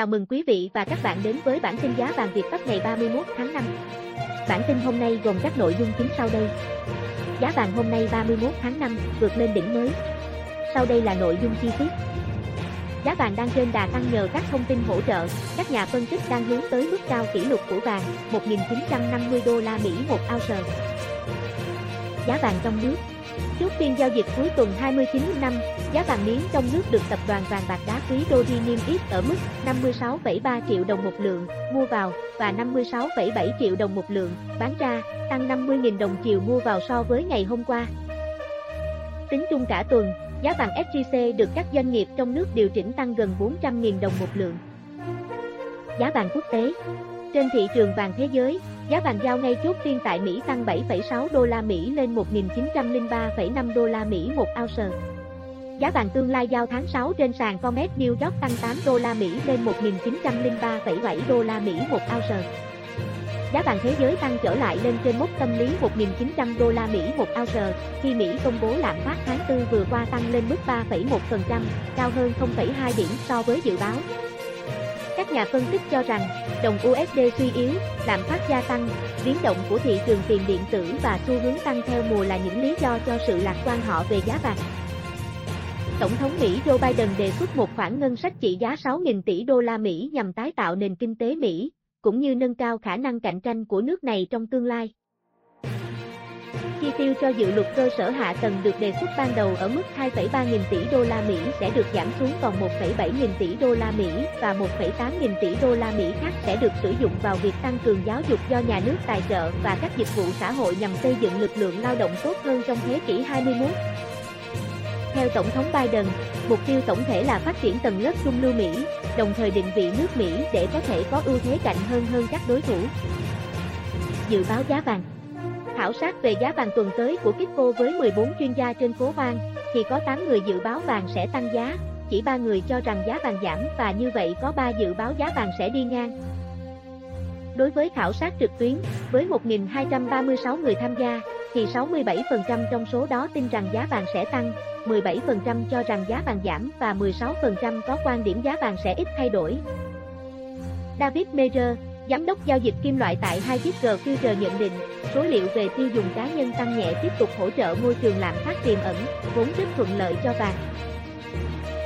Chào mừng quý vị và các bạn đến với bản tin giá vàng Việt Bắc ngày 31 tháng 5. Bản tin hôm nay gồm các nội dung chính sau đây. Giá vàng hôm nay 31 tháng 5 vượt lên đỉnh mới. Sau đây là nội dung chi tiết. Giá vàng đang trên đà tăng nhờ các thông tin hỗ trợ, các nhà phân tích đang hướng tới mức cao kỷ lục của vàng, 1.950 đô la Mỹ một ounce. Giá vàng trong nước Chốt phiên giao dịch cuối tuần 29 năm, giá vàng miếng trong nước được tập đoàn vàng bạc đá quý Doji niêm yết ở mức 56,3 triệu đồng một lượng mua vào và 56,7 triệu đồng một lượng bán ra, tăng 50.000 đồng chiều mua vào so với ngày hôm qua. Tính chung cả tuần, giá vàng SJC được các doanh nghiệp trong nước điều chỉnh tăng gần 400.000 đồng một lượng. Giá vàng quốc tế Trên thị trường vàng thế giới, Giá vàng giao ngay chốt phiên tại Mỹ tăng 7,6 đô la Mỹ lên 1.903,5 đô la Mỹ một ounce. Giá vàng tương lai giao tháng 6 trên sàn Comex New York tăng 8 đô la Mỹ lên 1.903,7 đô la Mỹ một ounce. Giá vàng thế giới tăng trở lại lên trên mốc tâm lý 1.900 đô la Mỹ một ounce, khi Mỹ công bố lạm phát tháng 4 vừa qua tăng lên mức 3,1%, cao hơn 0,2 điểm so với dự báo. Các nhà phân tích cho rằng, đồng USD suy yếu, lạm phát gia tăng, biến động của thị trường tiền điện tử và xu hướng tăng theo mùa là những lý do cho sự lạc quan họ về giá vàng. Tổng thống Mỹ Joe Biden đề xuất một khoản ngân sách trị giá 6.000 tỷ đô la Mỹ nhằm tái tạo nền kinh tế Mỹ, cũng như nâng cao khả năng cạnh tranh của nước này trong tương lai. Chi tiêu cho dự luật cơ sở hạ tầng được đề xuất ban đầu ở mức 2,3 nghìn tỷ đô la Mỹ sẽ được giảm xuống còn 1,7 nghìn tỷ đô la Mỹ và 1,8 nghìn tỷ đô la Mỹ khác sẽ được sử dụng vào việc tăng cường giáo dục do nhà nước tài trợ và các dịch vụ xã hội nhằm xây dựng lực lượng lao động tốt hơn trong thế kỷ 21. Theo Tổng thống Biden, mục tiêu tổng thể là phát triển tầng lớp trung lưu Mỹ, đồng thời định vị nước Mỹ để có thể có ưu thế cạnh hơn hơn các đối thủ. Dự báo giá vàng Khảo sát về giá vàng tuần tới của Kitco với 14 chuyên gia trên phố vàng, thì có 8 người dự báo vàng sẽ tăng giá, chỉ 3 người cho rằng giá vàng giảm và như vậy có 3 dự báo giá vàng sẽ đi ngang. Đối với khảo sát trực tuyến, với 1.236 người tham gia, thì 67% trong số đó tin rằng giá vàng sẽ tăng, 17% cho rằng giá vàng giảm và 16% có quan điểm giá vàng sẽ ít thay đổi. David Meyer, Giám đốc giao dịch kim loại tại 2 chiếc G Future nhận định, số liệu về tiêu dùng cá nhân tăng nhẹ tiếp tục hỗ trợ môi trường lạm phát tiềm ẩn, vốn rất thuận lợi cho vàng.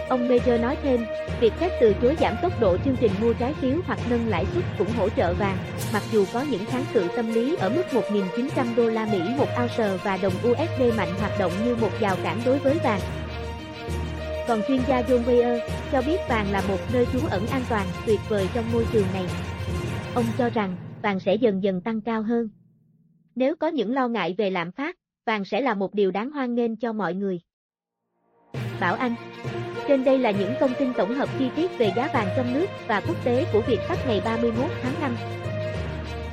Ông Major nói thêm, việc Fed từ chối giảm tốc độ chương trình mua trái phiếu hoặc nâng lãi suất cũng hỗ trợ vàng, mặc dù có những kháng cự tâm lý ở mức 1.900 đô la Mỹ một ounce và đồng USD mạnh hoạt động như một rào cản đối với vàng. Còn chuyên gia John Mayer cho biết vàng là một nơi trú ẩn an toàn, tuyệt vời trong môi trường này. Ông cho rằng, vàng sẽ dần dần tăng cao hơn. Nếu có những lo ngại về lạm phát, vàng sẽ là một điều đáng hoan nghênh cho mọi người. Bảo Anh Trên đây là những thông tin tổng hợp chi tiết về giá vàng trong nước và quốc tế của Việt Pháp ngày 31 tháng 5.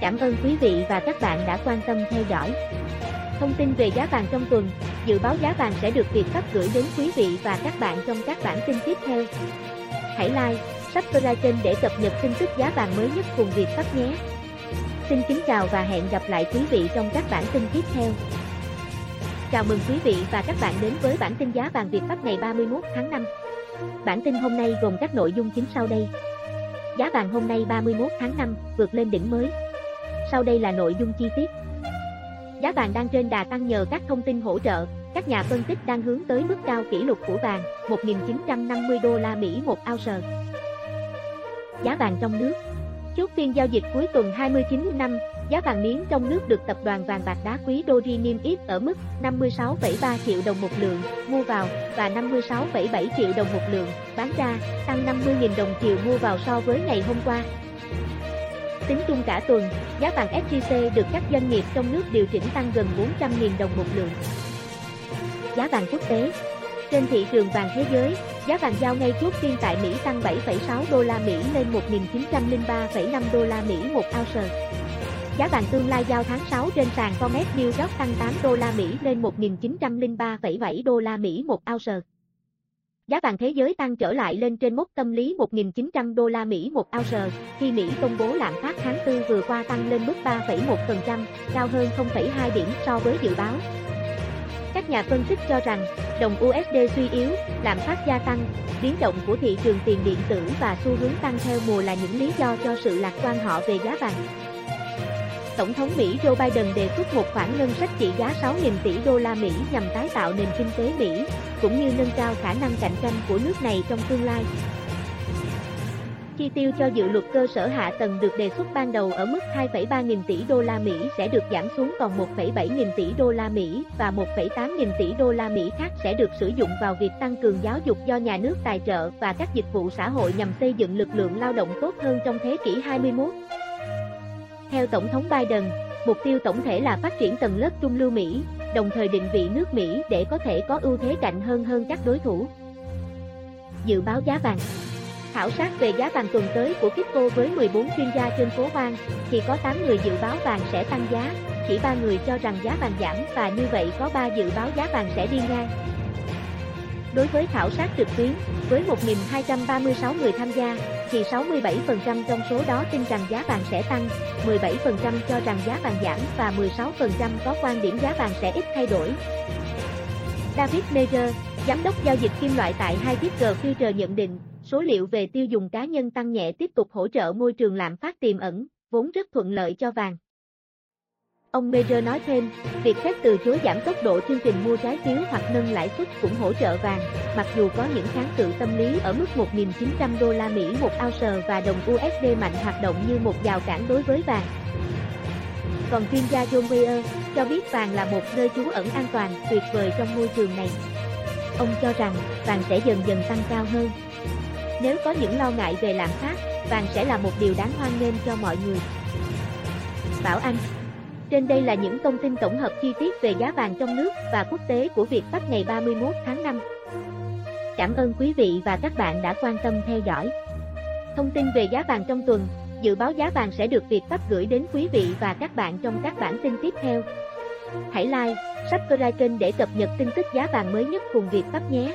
Cảm ơn quý vị và các bạn đã quan tâm theo dõi. Thông tin về giá vàng trong tuần, dự báo giá vàng sẽ được Việt Pháp gửi đến quý vị và các bạn trong các bản tin tiếp theo. Hãy like, subscribe kênh để cập nhật tin tức giá vàng mới nhất cùng Việt Pháp nhé. Xin kính chào và hẹn gặp lại quý vị trong các bản tin tiếp theo. Chào mừng quý vị và các bạn đến với bản tin giá vàng Việt Pháp ngày 31 tháng 5. Bản tin hôm nay gồm các nội dung chính sau đây. Giá vàng hôm nay 31 tháng 5 vượt lên đỉnh mới. Sau đây là nội dung chi tiết. Giá vàng đang trên đà tăng nhờ các thông tin hỗ trợ, các nhà phân tích đang hướng tới mức cao kỷ lục của vàng, 1.950 đô la Mỹ một ounce. Giá vàng trong nước Chốt phiên giao dịch cuối tuần 29 năm, giá vàng miếng trong nước được tập đoàn vàng bạc đá quý Doji niêm yết ở mức 56,3 triệu đồng một lượng mua vào và 56,7 triệu đồng một lượng bán ra, tăng 50.000 đồng chiều mua vào so với ngày hôm qua. Tính chung cả tuần, giá vàng SJC được các doanh nghiệp trong nước điều chỉnh tăng gần 400.000 đồng một lượng. Giá vàng quốc tế Trên thị trường vàng thế giới, giá vàng giao ngay chốt phiên tại Mỹ tăng 7,6 đô la Mỹ lên 1.903,5 đô la Mỹ một ounce. Giá vàng tương lai giao tháng 6 trên sàn Comex New York tăng 8 đô la Mỹ lên 1.903,7 đô la Mỹ một ounce. Giá vàng thế giới tăng trở lại lên trên mốc tâm lý 1.900 đô la Mỹ một ounce, khi Mỹ công bố lạm phát tháng 4 vừa qua tăng lên mức 3,1%, cao hơn 0,2 điểm so với dự báo. Nhà phân tích cho rằng, đồng USD suy yếu, lạm phát gia tăng, biến động của thị trường tiền điện tử và xu hướng tăng theo mùa là những lý do cho sự lạc quan họ về giá vàng. Tổng thống Mỹ Joe Biden đề xuất một khoản ngân sách trị giá 6.000 tỷ đô la Mỹ nhằm tái tạo nền kinh tế Mỹ, cũng như nâng cao khả năng cạnh tranh của nước này trong tương lai. Chi tiêu cho dự luật cơ sở hạ tầng được đề xuất ban đầu ở mức 2,3 nghìn tỷ đô la Mỹ sẽ được giảm xuống còn 1,7 nghìn tỷ đô la Mỹ và 1,8 nghìn tỷ đô la Mỹ khác sẽ được sử dụng vào việc tăng cường giáo dục do nhà nước tài trợ và các dịch vụ xã hội nhằm xây dựng lực lượng lao động tốt hơn trong thế kỷ 21. Theo Tổng thống Biden, mục tiêu tổng thể là phát triển tầng lớp trung lưu Mỹ, đồng thời định vị nước Mỹ để có thể có ưu thế cạnh hơn hơn các đối thủ. Dự báo giá vàng Khảo sát về giá vàng tuần tới của Kipco với 14 chuyên gia trên phố vàng, thì có 8 người dự báo vàng sẽ tăng giá, chỉ 3 người cho rằng giá vàng giảm và như vậy có 3 dự báo giá vàng sẽ đi ngang. Đối với khảo sát trực tuyến, với 1.236 người tham gia, thì 67% trong số đó tin rằng giá vàng sẽ tăng, 17% cho rằng giá vàng giảm và 16% có quan điểm giá vàng sẽ ít thay đổi. David Major, Giám đốc giao dịch kim loại tại Hai G Future nhận định, số liệu về tiêu dùng cá nhân tăng nhẹ tiếp tục hỗ trợ môi trường lạm phát tiềm ẩn, vốn rất thuận lợi cho vàng. Ông Major nói thêm, việc Fed từ chối giảm tốc độ chương trình mua trái phiếu hoặc nâng lãi suất cũng hỗ trợ vàng, mặc dù có những kháng cự tâm lý ở mức 1.900 đô la Mỹ một ounce và đồng USD mạnh hoạt động như một rào cản đối với vàng. Còn chuyên gia John Mayer cho biết vàng là một nơi trú ẩn an toàn tuyệt vời trong môi trường này. Ông cho rằng vàng sẽ dần dần tăng cao hơn. Nếu có những lo ngại về lạm phát, vàng sẽ là một điều đáng hoan nghênh cho mọi người. Bảo Anh Trên đây là những thông tin tổng hợp chi tiết về giá vàng trong nước và quốc tế của Việt Bắc ngày 31 tháng 5. Cảm ơn quý vị và các bạn đã quan tâm theo dõi. Thông tin về giá vàng trong tuần, dự báo giá vàng sẽ được Việt Pháp gửi đến quý vị và các bạn trong các bản tin tiếp theo. Hãy like, subscribe kênh để cập nhật tin tức giá vàng mới nhất cùng Việt Pháp nhé.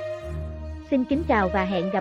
Xin kính chào và hẹn gặp